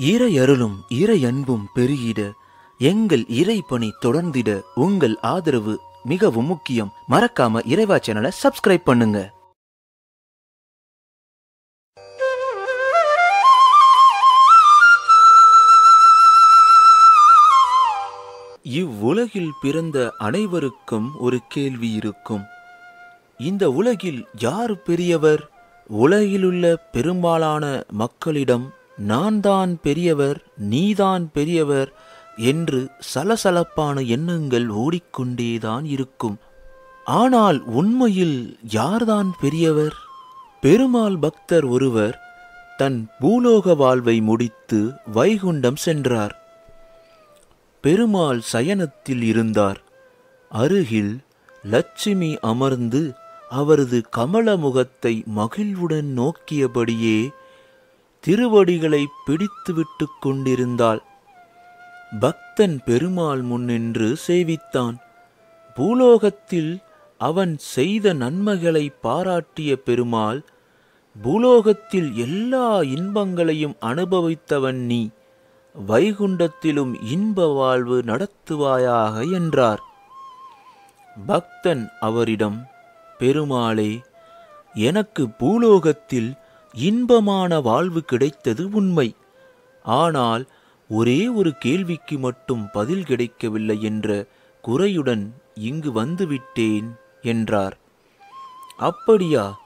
இறையருளும் இறையன்பும் பெருகிட எங்கள் இறைப்பணி தொடர்ந்திட உங்கள் ஆதரவு மிகவும் முக்கியம். மறக்காம இறைவா சேனலை சப்ஸ்கிரைப் பண்ணுங்க. இவ்வுலகில் பிறந்த அனைவருக்கும் ஒரு கேள்வி இருக்கும். இந்த உலகில் யார் பெரியவர்? உலகிலுள்ள பெரும்பாலான மக்களிடம் நான் தான் பெரியவர் நீதான் பெரியவர் என்று சலசலப்பான எண்ணங்கள் ஓடிக்கொண்டேதான் இருக்கும். ஆனால் உண்மையில் யார்தான் பெரியவர்? பெருமாள் பக்தர் ஒருவர் தன் பூலோக வாழ்வை முடித்து வைகுண்டம் சென்றார். பெருமாள் சயனத்தில் இருந்தார். அருகில் லட்சுமி அமர்ந்து அவரது கமல முகத்தை மகிழ்வுடன் நோக்கியபடியே திருவடிகளை பிடித்துவிட்டு கொண்டிருந்தாள். பக்தன் பெருமாள் முன்னின்று சேவித்தான். பூலோகத்தில் அவன் செய்த நன்மைகளை பாராட்டிய பெருமாள் பூலோகத்தில் எல்லா இன்பங்களையும் அனுபவித்தவன் நீ வைகுண்டத்திலும் இன்ப வாழ்வு நடத்துவாயாக என்றார். பக்தன் அவரிடம் பெருமாளே எனக்கு பூலோகத்தில் இன்பமான வாழ்வு கிடைத்தது உண்மை. ஆனால் ஒரே ஒரு கேள்விக்கு மட்டும் பதில் கிடைக்கவில்லை என்ற குறையுடன் இங்கு வந்துவிட்டேன் என்றார். அப்படியா?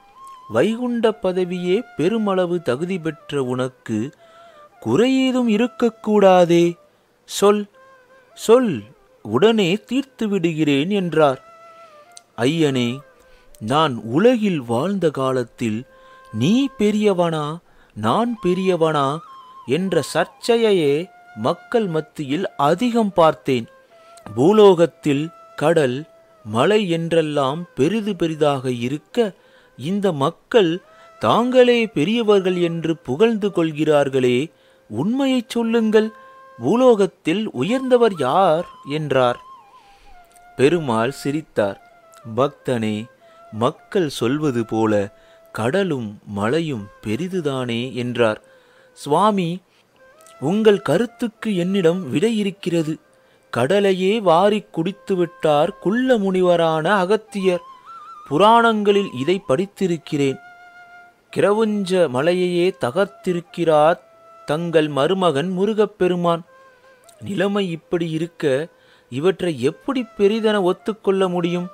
வைகுண்ட பதவியே பெருமளவு தகுதி பெற்ற உனக்கு குறையேதும் இருக்கக்கூடாதே. சொல் சொல் உடனே தீர்த்து விடுகிறேன் என்றார். ஐயனே நான் உலகில் வாழ்ந்த காலத்தில் நீ பெரியவனா நான் பெரியவனா என்ற சர்ச்சையையே மக்கள் மத்தியில் அதிகம் பார்த்தேன். பூலோகத்தில் கடல் மலை என்றெல்லாம் பெரிது பெரிதாக இருக்க இந்த மக்கள் தாங்களே பெரியவர்கள் என்று புகழ்ந்து கொள்கிறார்களே உண்மையைச் சொல்லுங்கள் பூலோகத்தில் உயர்ந்தவர் யார் என்றார். பெருமாள் சிரித்தார் பக்தனே மக்கள் சொல்வது போல கடலும் மலையும் பெரிதுதானே என்றார். சுவாமி உங்கள் கருத்துக்கு என்னிடம் விடை இருக்கிறது. கடலையே வாரிக் குடித்துவிட்டார் குள்ள முனிவரான அகத்தியர். புராணங்களில் இதை படித்திருக்கிறேன். கிரவுஞ்ச மலையையே தகர்த்திருக்கிறார் தங்கள் மருமகன் முருகப்பெருமான். நிலைமை இப்படி இருக்க இவற்றை எப்படி பெரிதென ஒத்துக்கொள்ள முடியும்?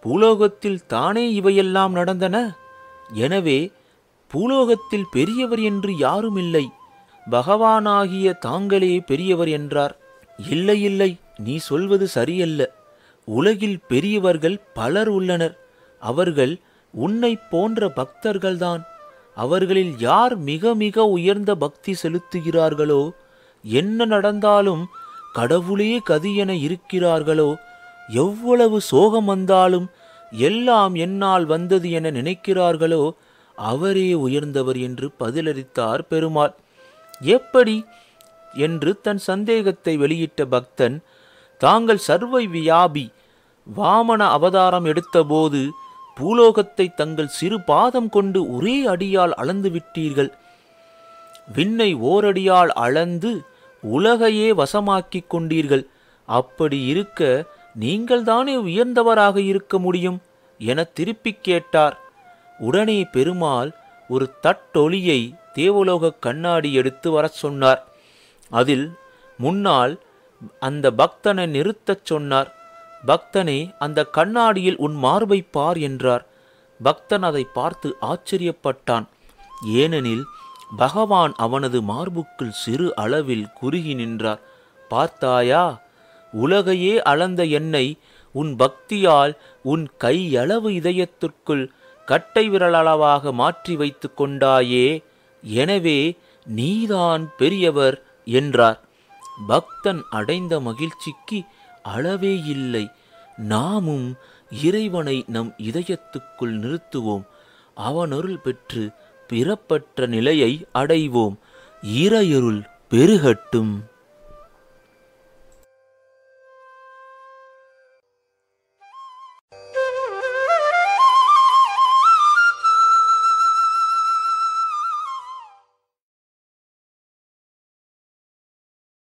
பூலோகத்தில் தானே இவையெல்லாம் நடந்தன? எனவே பூலோகத்தில் பெரியவர் என்று யாரும் இல்லை. பகவானாகிய தாங்களே பெரியவர் என்றார். இல்லை இல்லை நீ சொல்வது சரியல்ல. உலகில் பெரியவர்கள் பலர் உள்ளனர். அவர்கள் உன்னை போன்ற பக்தர்கள்தான். அவர்களில் யார் மிக மிக உயர்ந்த பக்தி செலுத்துகிறார்களோ என்ன நடந்தாலும் கடவுளே கதி என இருக்கிறார்களோ எவ்வளவு சோகம் வந்தாலும் எல்லாம் என்னால் வந்தது என நினைக்கிறார்களோ அவரே உயர்ந்தவர் என்று பதிலளித்தார் பெருமாள். எப்படி? என்று தன் சந்தேகத்தை வெளியிட்ட பக்தன் தாங்கள் சர்வை வியாபி வாமன அவதாரம் எடுத்தபோது பூலோகத்தை தங்கள் சிறு பாதம் கொண்டு ஒரே அடியால் அளந்து விட்டீர்கள். விண்ணை ஓரடியால் அளந்து உலகையே வசமாக்கிக் கொண்டீர்கள். அப்படி இருக்க நீங்கள்தானே உயர்ந்தவராக இருக்க முடியும் என திருப்பிக் கேட்டார். உடனே பெருமாள் ஒரு தட்டொளியை தேவலோக கண்ணாடி எடுத்து வரச் சொன்னார். அதில் முன்னால் அந்த பக்தனை நிறுத்தச் சொன்னார். பக்தனே அந்த கண்ணாடியில் உன் மார்பை பார் என்றார். பக்தன் அதை பார்த்து ஆச்சரியப்பட்டான். ஏனெனில் பகவான் அவனது மார்புக்குள் சிறு அளவில் குறுகி நின்றார். பார்த்தாயா உலகையே அளந்த என்னை உன் பக்தியால் உன் கையளவு இதயத்திற்குள் கட்டை விரலளவாக மாற்றி வைத்து கொண்டாயே. எனவே நீதான் பெரியவர் என்றார். பக்தன் அடைந்த மகிழ்ச்சிக்கு அளவே இல்லை. நாமும் இறைவனை நம் இதயத்துக்குள் நிறுத்துவோம். அவனருள் பெற்று பிறப்பற்ற நிலையை அடைவோம். இறையருள் பெருகட்டும்.